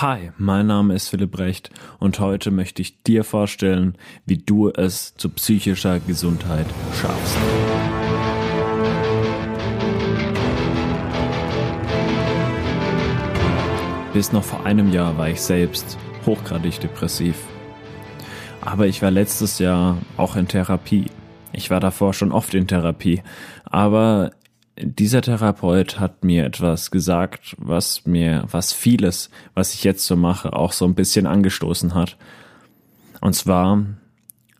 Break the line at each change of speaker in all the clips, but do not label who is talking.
Hi, mein Name ist Philipp Brecht und heute möchte ich dir vorstellen, wie du es zu psychischer Gesundheit schaffst. Bis noch vor einem Jahr war ich selbst hochgradig depressiv. Aber ich war letztes Jahr auch in Therapie. Ich war davor schon oft in Therapie, aber dieser Therapeut hat mir etwas gesagt, was mir, was vieles, was ich jetzt so mache, auch so ein bisschen angestoßen hat. Und zwar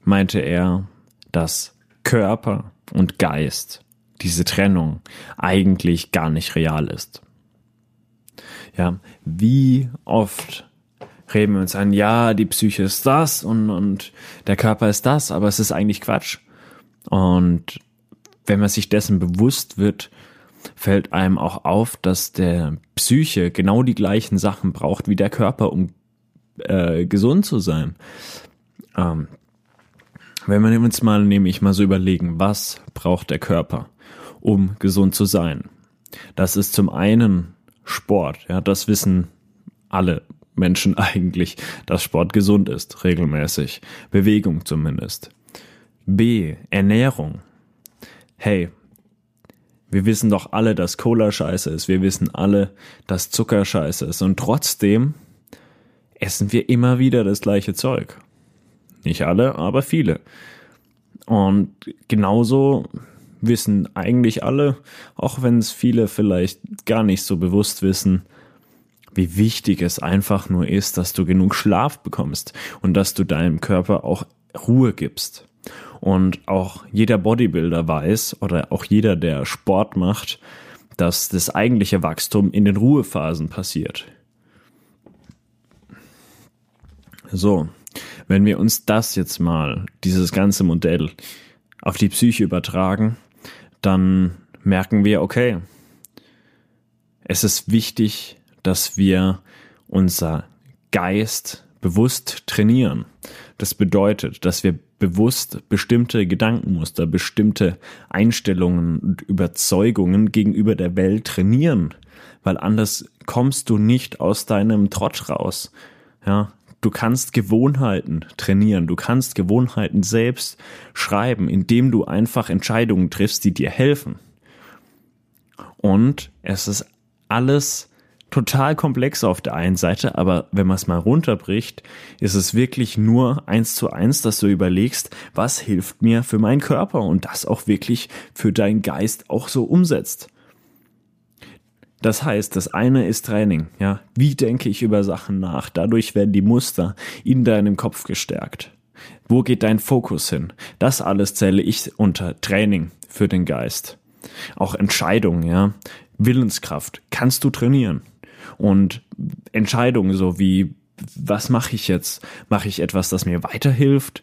meinte er, dass Körper und Geist, diese Trennung, eigentlich gar nicht real ist. Ja, wie oft reden wir uns ein, ja, die Psyche ist das und, und der Körper ist das, aber es ist eigentlich Quatsch. Und wenn man sich dessen bewusst wird, fällt einem auch auf, dass der Psyche genau die gleichen Sachen braucht wie der Körper, um äh, gesund zu sein. Ähm, wenn wir uns mal nämlich mal so überlegen, was braucht der Körper, um gesund zu sein? Das ist zum einen Sport, ja, das wissen alle Menschen eigentlich, dass Sport gesund ist, regelmäßig. Bewegung zumindest. B. Ernährung hey, wir wissen doch alle, dass Cola scheiße ist. Wir wissen alle, dass Zucker scheiße ist. Und trotzdem essen wir immer wieder das gleiche Zeug. Nicht alle, aber viele. Und genauso wissen eigentlich alle, auch wenn es viele vielleicht gar nicht so bewusst wissen, wie wichtig es einfach nur ist, dass du genug Schlaf bekommst und dass du deinem Körper auch Ruhe gibst. Und auch jeder Bodybuilder weiß oder auch jeder, der Sport macht, dass das eigentliche Wachstum in den Ruhephasen passiert. So, wenn wir uns das jetzt mal, dieses ganze Modell auf die Psyche übertragen, dann merken wir, okay, es ist wichtig, dass wir unser Geist bewusst trainieren. Das bedeutet, dass wir bewusst bestimmte Gedankenmuster, bestimmte Einstellungen und Überzeugungen gegenüber der Welt trainieren, weil anders kommst du nicht aus deinem Trott raus. Ja, du kannst Gewohnheiten trainieren, du kannst Gewohnheiten selbst schreiben, indem du einfach Entscheidungen triffst, die dir helfen. Und es ist alles total komplex auf der einen Seite, aber wenn man es mal runterbricht, ist es wirklich nur eins zu eins, dass du überlegst, was hilft mir für meinen Körper und das auch wirklich für deinen Geist auch so umsetzt. Das heißt, das eine ist Training, ja. Wie denke ich über Sachen nach? Dadurch werden die Muster in deinem Kopf gestärkt. Wo geht dein Fokus hin? Das alles zähle ich unter Training für den Geist. Auch Entscheidungen, ja. Willenskraft kannst du trainieren und Entscheidungen so wie, was mache ich jetzt? Mache ich etwas, das mir weiterhilft?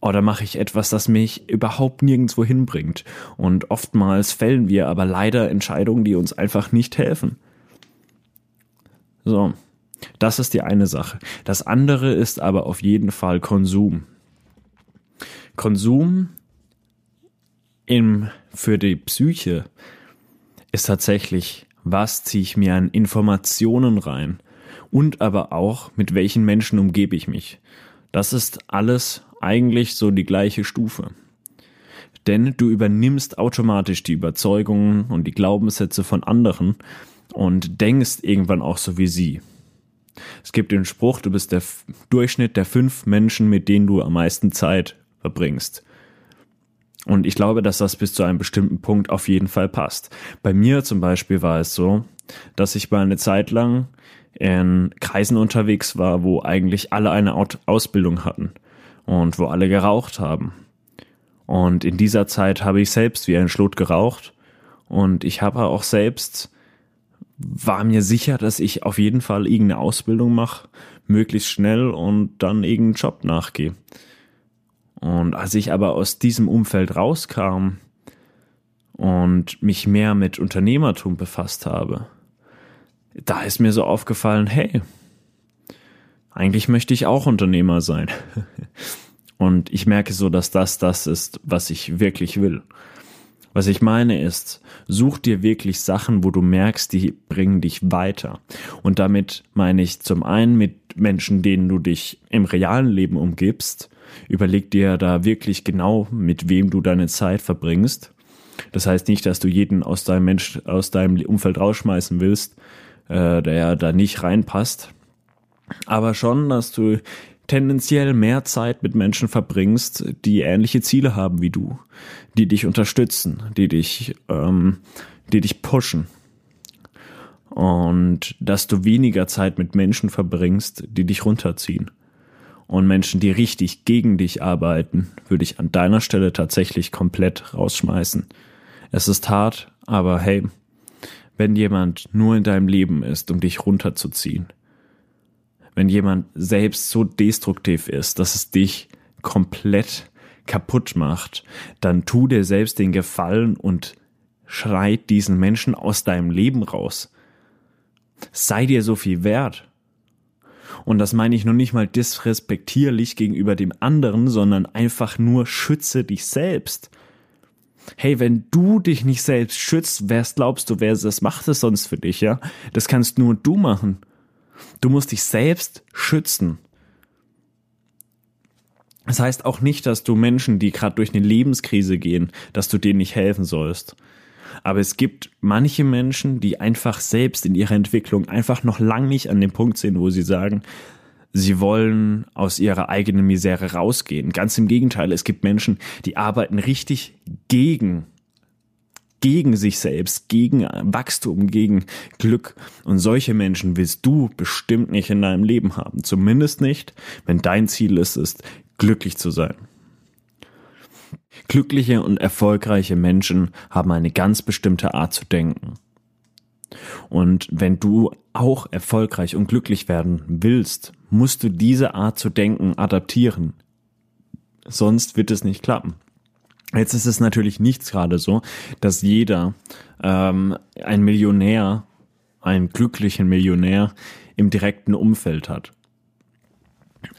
Oder mache ich etwas, das mich überhaupt nirgendwo hinbringt? Und oftmals fällen wir aber leider Entscheidungen, die uns einfach nicht helfen. So, das ist die eine Sache. Das andere ist aber auf jeden Fall Konsum. Konsum im, für die Psyche ist tatsächlich was ziehe ich mir an Informationen rein und aber auch mit welchen Menschen umgebe ich mich. Das ist alles eigentlich so die gleiche Stufe. Denn du übernimmst automatisch die Überzeugungen und die Glaubenssätze von anderen und denkst irgendwann auch so wie sie. Es gibt den Spruch, du bist der Durchschnitt der fünf Menschen, mit denen du am meisten Zeit verbringst. Und ich glaube, dass das bis zu einem bestimmten Punkt auf jeden Fall passt. Bei mir zum Beispiel war es so, dass ich mal eine Zeit lang in Kreisen unterwegs war, wo eigentlich alle eine Ausbildung hatten und wo alle geraucht haben. Und in dieser Zeit habe ich selbst wie ein Schlot geraucht und ich habe auch selbst war mir sicher, dass ich auf jeden Fall irgendeine Ausbildung mache, möglichst schnell und dann irgendeinen Job nachgehe. Und als ich aber aus diesem Umfeld rauskam und mich mehr mit Unternehmertum befasst habe, da ist mir so aufgefallen, hey, eigentlich möchte ich auch Unternehmer sein. Und ich merke so, dass das das ist, was ich wirklich will. Was ich meine ist, such dir wirklich Sachen, wo du merkst, die bringen dich weiter. Und damit meine ich zum einen mit Menschen, denen du dich im realen Leben umgibst. Überleg dir da wirklich genau, mit wem du deine Zeit verbringst. Das heißt nicht, dass du jeden aus deinem Mensch, aus deinem Umfeld rausschmeißen willst, äh, der da nicht reinpasst. Aber schon, dass du tendenziell mehr Zeit mit Menschen verbringst, die ähnliche Ziele haben wie du, die dich unterstützen, die dich, ähm, die dich pushen. Und dass du weniger Zeit mit Menschen verbringst, die dich runterziehen. Und Menschen, die richtig gegen dich arbeiten, würde ich an deiner Stelle tatsächlich komplett rausschmeißen. Es ist hart, aber hey, wenn jemand nur in deinem Leben ist, um dich runterzuziehen, wenn jemand selbst so destruktiv ist, dass es dich komplett kaputt macht, dann tu dir selbst den Gefallen und schreit diesen Menschen aus deinem Leben raus. Sei dir so viel wert. Und das meine ich nur nicht mal disrespektierlich gegenüber dem anderen, sondern einfach nur schütze dich selbst. Hey, wenn du dich nicht selbst schützt, wer glaubst du, wer das macht es sonst für dich, ja? Das kannst nur du machen. Du musst dich selbst schützen. Das heißt auch nicht, dass du Menschen, die gerade durch eine Lebenskrise gehen, dass du denen nicht helfen sollst. Aber es gibt manche Menschen, die einfach selbst in ihrer Entwicklung einfach noch lang nicht an dem Punkt sind, wo sie sagen, sie wollen aus ihrer eigenen Misere rausgehen. Ganz im Gegenteil, es gibt Menschen, die arbeiten richtig gegen gegen sich selbst, gegen Wachstum, gegen Glück. Und solche Menschen willst du bestimmt nicht in deinem Leben haben. Zumindest nicht, wenn dein Ziel ist, ist glücklich zu sein. Glückliche und erfolgreiche Menschen haben eine ganz bestimmte Art zu denken. Und wenn du auch erfolgreich und glücklich werden willst, musst du diese Art zu denken adaptieren. Sonst wird es nicht klappen. Jetzt ist es natürlich nicht gerade so, dass jeder ähm, ein Millionär, einen glücklichen Millionär im direkten Umfeld hat.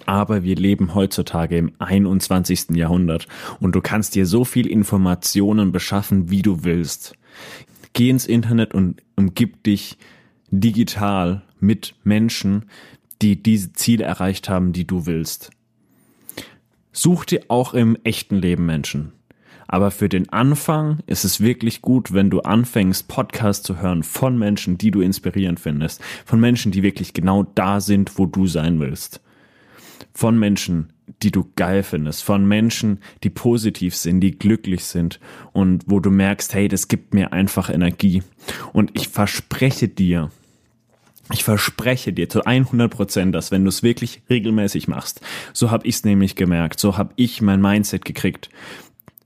Aber wir leben heutzutage im 21. Jahrhundert und du kannst dir so viel Informationen beschaffen, wie du willst. Geh ins Internet und umgib dich digital mit Menschen, die diese Ziele erreicht haben, die du willst. Such dir auch im echten Leben Menschen. Aber für den Anfang ist es wirklich gut, wenn du anfängst, Podcasts zu hören von Menschen, die du inspirierend findest. Von Menschen, die wirklich genau da sind, wo du sein willst. Von Menschen, die du geil findest. Von Menschen, die positiv sind, die glücklich sind und wo du merkst, hey, das gibt mir einfach Energie. Und ich verspreche dir, ich verspreche dir zu 100 Prozent, dass wenn du es wirklich regelmäßig machst, so habe ich es nämlich gemerkt, so habe ich mein Mindset gekriegt.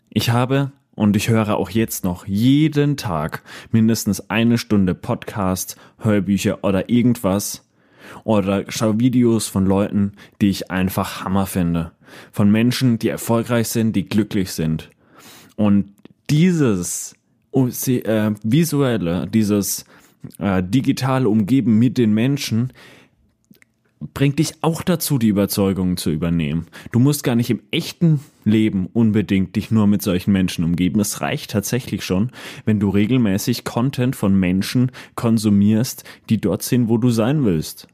Ich habe und ich höre auch jetzt noch jeden Tag mindestens eine Stunde Podcast, Hörbücher oder irgendwas oder schaue Videos von Leuten, die ich einfach Hammer finde. Von Menschen, die erfolgreich sind, die glücklich sind. Und dieses äh, visuelle, dieses äh, digitale Umgeben mit den Menschen bringt dich auch dazu, die Überzeugungen zu übernehmen. Du musst gar nicht im echten Leben unbedingt dich nur mit solchen Menschen umgeben. Es reicht tatsächlich schon, wenn du regelmäßig Content von Menschen konsumierst, die dort sind, wo du sein willst.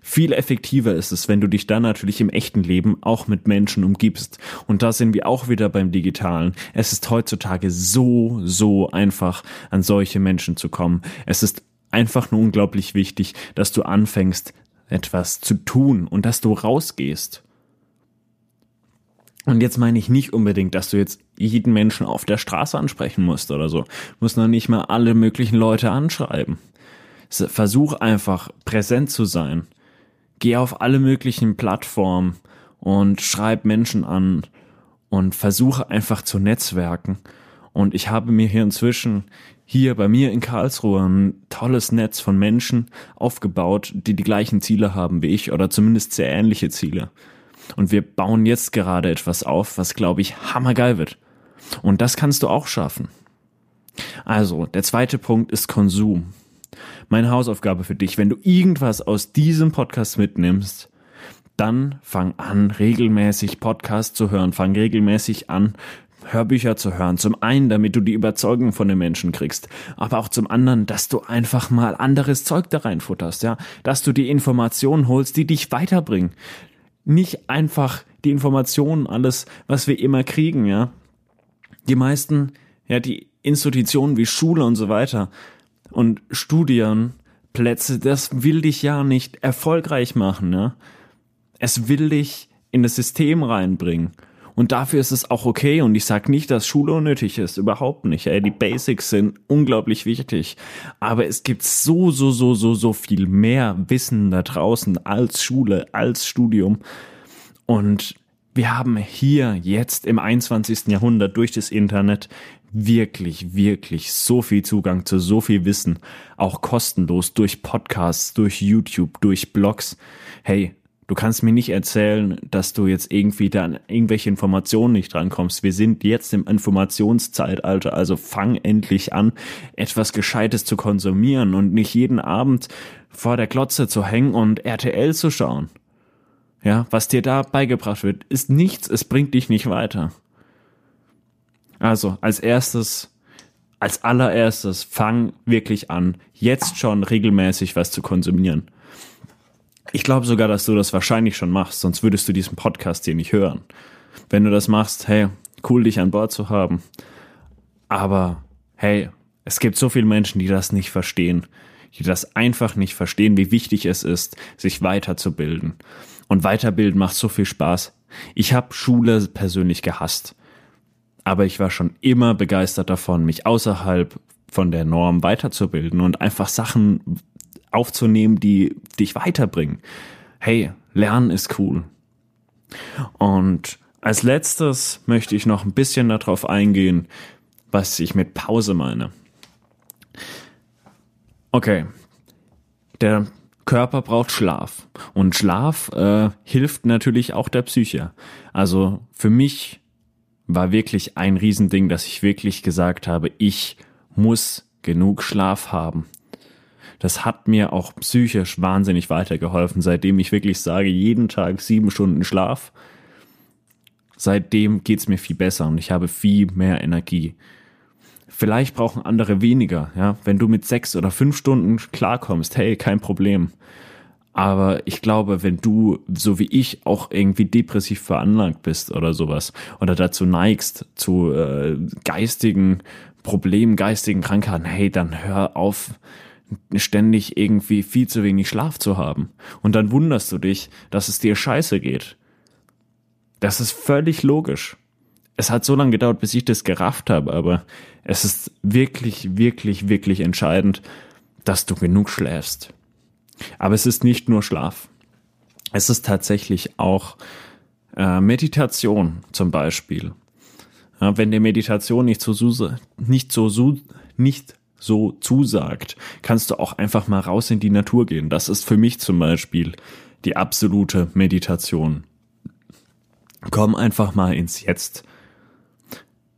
Viel effektiver ist es, wenn du dich dann natürlich im echten Leben auch mit Menschen umgibst. Und da sind wir auch wieder beim Digitalen. Es ist heutzutage so, so einfach, an solche Menschen zu kommen. Es ist einfach nur unglaublich wichtig, dass du anfängst, etwas zu tun und dass du rausgehst. Und jetzt meine ich nicht unbedingt, dass du jetzt jeden Menschen auf der Straße ansprechen musst oder so. Du musst noch nicht mal alle möglichen Leute anschreiben. Versuch einfach präsent zu sein. Geh auf alle möglichen Plattformen und schreib Menschen an und versuche einfach zu netzwerken. Und ich habe mir hier inzwischen hier bei mir in Karlsruhe ein tolles Netz von Menschen aufgebaut, die die gleichen Ziele haben wie ich oder zumindest sehr ähnliche Ziele. Und wir bauen jetzt gerade etwas auf, was glaube ich hammergeil wird. Und das kannst du auch schaffen. Also, der zweite Punkt ist Konsum. Meine Hausaufgabe für dich, wenn du irgendwas aus diesem Podcast mitnimmst, dann fang an, regelmäßig Podcast zu hören, fang regelmäßig an, Hörbücher zu hören. Zum einen, damit du die Überzeugung von den Menschen kriegst, aber auch zum anderen, dass du einfach mal anderes Zeug da reinfutterst, ja, dass du die Informationen holst, die dich weiterbringen. Nicht einfach die Informationen, alles, was wir immer kriegen, ja. Die meisten, ja, die Institutionen wie Schule und so weiter und Studienplätze, das will dich ja nicht erfolgreich machen, ja. Es will dich in das System reinbringen. Und dafür ist es auch okay. Und ich sage nicht, dass Schule unnötig ist. Überhaupt nicht. Ey, die Basics sind unglaublich wichtig. Aber es gibt so, so, so, so, so viel mehr Wissen da draußen als Schule, als Studium. Und wir haben hier jetzt im 21. Jahrhundert durch das Internet wirklich, wirklich so viel Zugang zu so viel Wissen, auch kostenlos durch Podcasts, durch YouTube, durch Blogs. Hey, Du kannst mir nicht erzählen, dass du jetzt irgendwie da an irgendwelche Informationen nicht drankommst. Wir sind jetzt im Informationszeitalter, also fang endlich an, etwas Gescheites zu konsumieren und nicht jeden Abend vor der Glotze zu hängen und RTL zu schauen. Ja, was dir da beigebracht wird, ist nichts, es bringt dich nicht weiter. Also, als erstes, als allererstes, fang wirklich an, jetzt schon regelmäßig was zu konsumieren. Ich glaube sogar, dass du das wahrscheinlich schon machst, sonst würdest du diesen Podcast hier nicht hören. Wenn du das machst, hey, cool dich an Bord zu haben. Aber hey, es gibt so viele Menschen, die das nicht verstehen, die das einfach nicht verstehen, wie wichtig es ist, sich weiterzubilden. Und weiterbilden macht so viel Spaß. Ich habe Schule persönlich gehasst, aber ich war schon immer begeistert davon, mich außerhalb von der Norm weiterzubilden und einfach Sachen aufzunehmen, die dich weiterbringen. Hey, Lernen ist cool. Und als letztes möchte ich noch ein bisschen darauf eingehen, was ich mit Pause meine. Okay, der Körper braucht Schlaf und Schlaf äh, hilft natürlich auch der Psyche. Also für mich war wirklich ein Riesending, dass ich wirklich gesagt habe, ich muss genug Schlaf haben das hat mir auch psychisch wahnsinnig weitergeholfen, seitdem ich wirklich sage, jeden Tag sieben Stunden Schlaf. Seitdem geht's mir viel besser und ich habe viel mehr Energie. Vielleicht brauchen andere weniger, ja. Wenn du mit sechs oder fünf Stunden klarkommst, hey, kein Problem. Aber ich glaube, wenn du, so wie ich, auch irgendwie depressiv veranlagt bist oder sowas, oder dazu neigst, zu äh, geistigen Problemen, geistigen Krankheiten, hey, dann hör auf, ständig irgendwie viel zu wenig Schlaf zu haben. Und dann wunderst du dich, dass es dir scheiße geht. Das ist völlig logisch. Es hat so lange gedauert, bis ich das gerafft habe, aber es ist wirklich, wirklich, wirklich entscheidend, dass du genug schläfst. Aber es ist nicht nur Schlaf. Es ist tatsächlich auch äh, Meditation zum Beispiel. Ja, wenn dir Meditation nicht so, nicht so, nicht so zusagt, kannst du auch einfach mal raus in die Natur gehen. Das ist für mich zum Beispiel die absolute Meditation. Komm einfach mal ins Jetzt.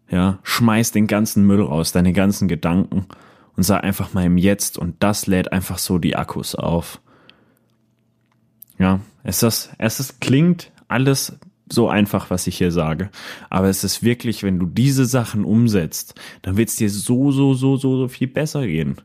Ja, schmeiß den ganzen Müll raus, deine ganzen Gedanken und sei einfach mal im Jetzt und das lädt einfach so die Akkus auf. Ja, es ist, es ist, klingt alles so einfach, was ich hier sage. Aber es ist wirklich, wenn du diese Sachen umsetzt, dann wird es dir so, so, so, so, so viel besser gehen.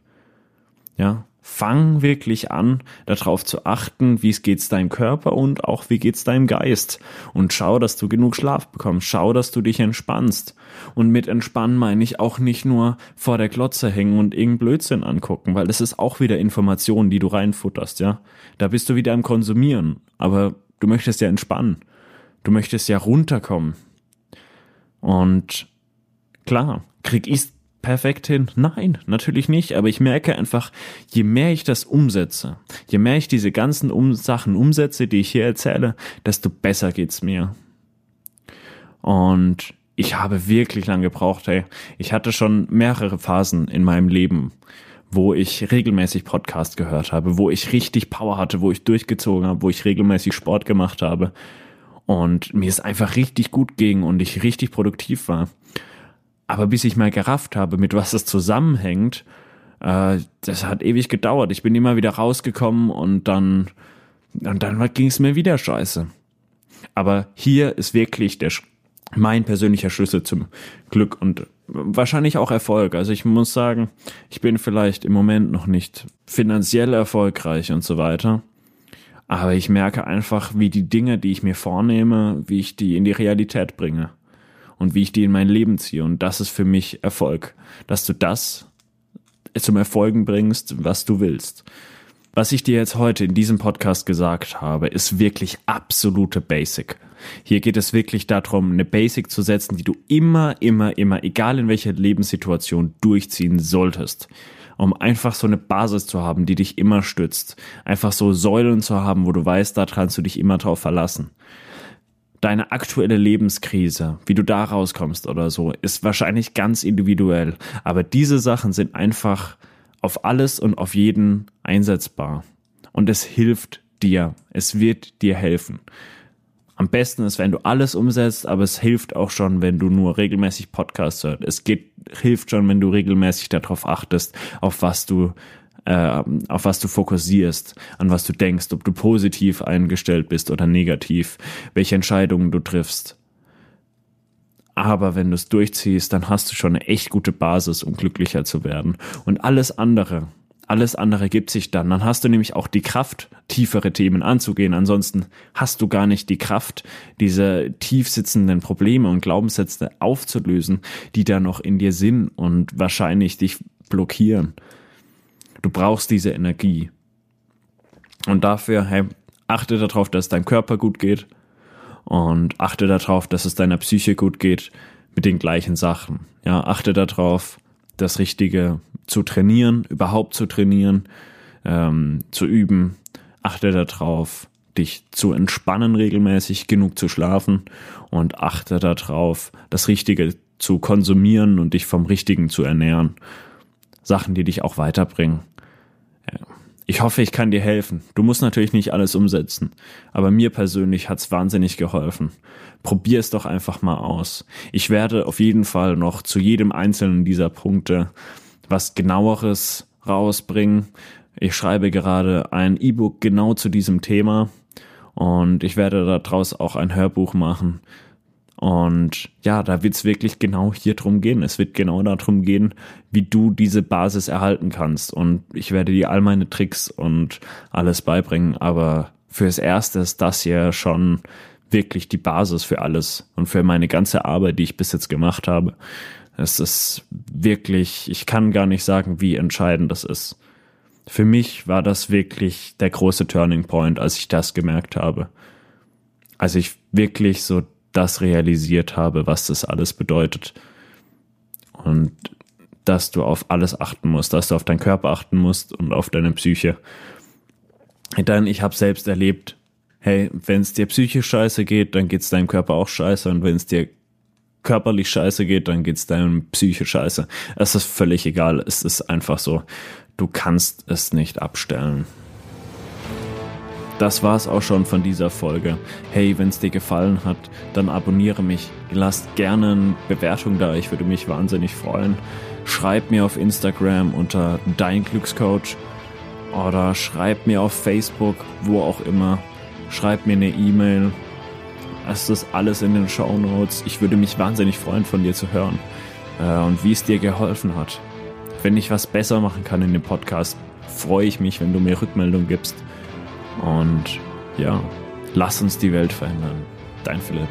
Ja, fang wirklich an, darauf zu achten, wie es geht's deinem Körper und auch wie geht's deinem Geist. Und schau, dass du genug Schlaf bekommst. Schau, dass du dich entspannst. Und mit entspannen meine ich auch nicht nur vor der Glotze hängen und irgendeinen Blödsinn angucken, weil das ist auch wieder Information, die du reinfutterst, ja. Da bist du wieder am Konsumieren. Aber du möchtest ja entspannen. Du möchtest ja runterkommen. Und klar, krieg ich's perfekt hin? Nein, natürlich nicht. Aber ich merke einfach, je mehr ich das umsetze, je mehr ich diese ganzen um Sachen umsetze, die ich hier erzähle, desto besser geht's mir. Und ich habe wirklich lange gebraucht, ey. Ich hatte schon mehrere Phasen in meinem Leben, wo ich regelmäßig Podcast gehört habe, wo ich richtig Power hatte, wo ich durchgezogen habe, wo ich regelmäßig Sport gemacht habe und mir es einfach richtig gut ging und ich richtig produktiv war. Aber bis ich mal gerafft habe, mit was es zusammenhängt, äh, das hat ewig gedauert. Ich bin immer wieder rausgekommen und dann, und dann ging es mir wieder scheiße. Aber hier ist wirklich der, mein persönlicher Schlüssel zum Glück und wahrscheinlich auch Erfolg. Also ich muss sagen, ich bin vielleicht im Moment noch nicht finanziell erfolgreich und so weiter. Aber ich merke einfach, wie die Dinge, die ich mir vornehme, wie ich die in die Realität bringe und wie ich die in mein Leben ziehe. Und das ist für mich Erfolg, dass du das zum Erfolgen bringst, was du willst. Was ich dir jetzt heute in diesem Podcast gesagt habe, ist wirklich absolute Basic. Hier geht es wirklich darum, eine Basic zu setzen, die du immer, immer, immer, egal in welcher Lebenssituation durchziehen solltest um einfach so eine Basis zu haben, die dich immer stützt. Einfach so Säulen zu haben, wo du weißt, da kannst du dich immer drauf verlassen. Deine aktuelle Lebenskrise, wie du da rauskommst oder so, ist wahrscheinlich ganz individuell. Aber diese Sachen sind einfach auf alles und auf jeden einsetzbar. Und es hilft dir. Es wird dir helfen. Am besten ist, wenn du alles umsetzt, aber es hilft auch schon, wenn du nur regelmäßig Podcasts hörst. Es geht, hilft schon, wenn du regelmäßig darauf achtest, auf was du äh, auf was du fokussierst, an was du denkst, ob du positiv eingestellt bist oder negativ, welche Entscheidungen du triffst. Aber wenn du es durchziehst, dann hast du schon eine echt gute Basis, um glücklicher zu werden. Und alles andere, alles andere gibt sich dann. Dann hast du nämlich auch die Kraft, tiefere Themen anzugehen. Ansonsten hast du gar nicht die Kraft, diese tief sitzenden Probleme und Glaubenssätze aufzulösen, die da noch in dir sind und wahrscheinlich dich blockieren. Du brauchst diese Energie. Und dafür, hey, achte darauf, dass dein Körper gut geht und achte darauf, dass es deiner Psyche gut geht mit den gleichen Sachen. Ja, achte darauf, das Richtige zu trainieren, überhaupt zu trainieren, ähm, zu üben. Achte darauf, dich zu entspannen regelmäßig, genug zu schlafen und achte darauf, das Richtige zu konsumieren und dich vom Richtigen zu ernähren. Sachen, die dich auch weiterbringen. Ich hoffe, ich kann dir helfen. Du musst natürlich nicht alles umsetzen, aber mir persönlich hat's wahnsinnig geholfen. Probier es doch einfach mal aus. Ich werde auf jeden Fall noch zu jedem einzelnen dieser Punkte was genaueres rausbringen. Ich schreibe gerade ein E-Book genau zu diesem Thema und ich werde daraus auch ein Hörbuch machen. Und ja, da wird es wirklich genau hier drum gehen. Es wird genau darum gehen, wie du diese Basis erhalten kannst. Und ich werde dir all meine Tricks und alles beibringen. Aber fürs Erste ist das hier schon wirklich die Basis für alles und für meine ganze Arbeit, die ich bis jetzt gemacht habe. Es ist wirklich, ich kann gar nicht sagen, wie entscheidend das ist. Für mich war das wirklich der große Turning Point, als ich das gemerkt habe. Als ich wirklich so das realisiert habe, was das alles bedeutet. Und dass du auf alles achten musst, dass du auf deinen Körper achten musst und auf deine Psyche. Dann, ich habe selbst erlebt, hey, wenn es dir psychisch scheiße geht, dann geht's deinem Körper auch scheiße und wenn es dir körperlich scheiße geht, dann geht's deinem Psyche scheiße. Es ist völlig egal. Es ist einfach so. Du kannst es nicht abstellen. Das war's auch schon von dieser Folge. Hey, wenn es dir gefallen hat, dann abonniere mich. Lasst gerne eine Bewertung da, ich würde mich wahnsinnig freuen. Schreib mir auf Instagram unter Dein Glückscoach oder schreib mir auf Facebook, wo auch immer. Schreib mir eine E-Mail es ist alles in den Show Notes. Ich würde mich wahnsinnig freuen, von dir zu hören äh, und wie es dir geholfen hat. Wenn ich was besser machen kann in dem Podcast, freue ich mich, wenn du mir Rückmeldung gibst. Und ja, lass uns die Welt verändern. Dein Philipp.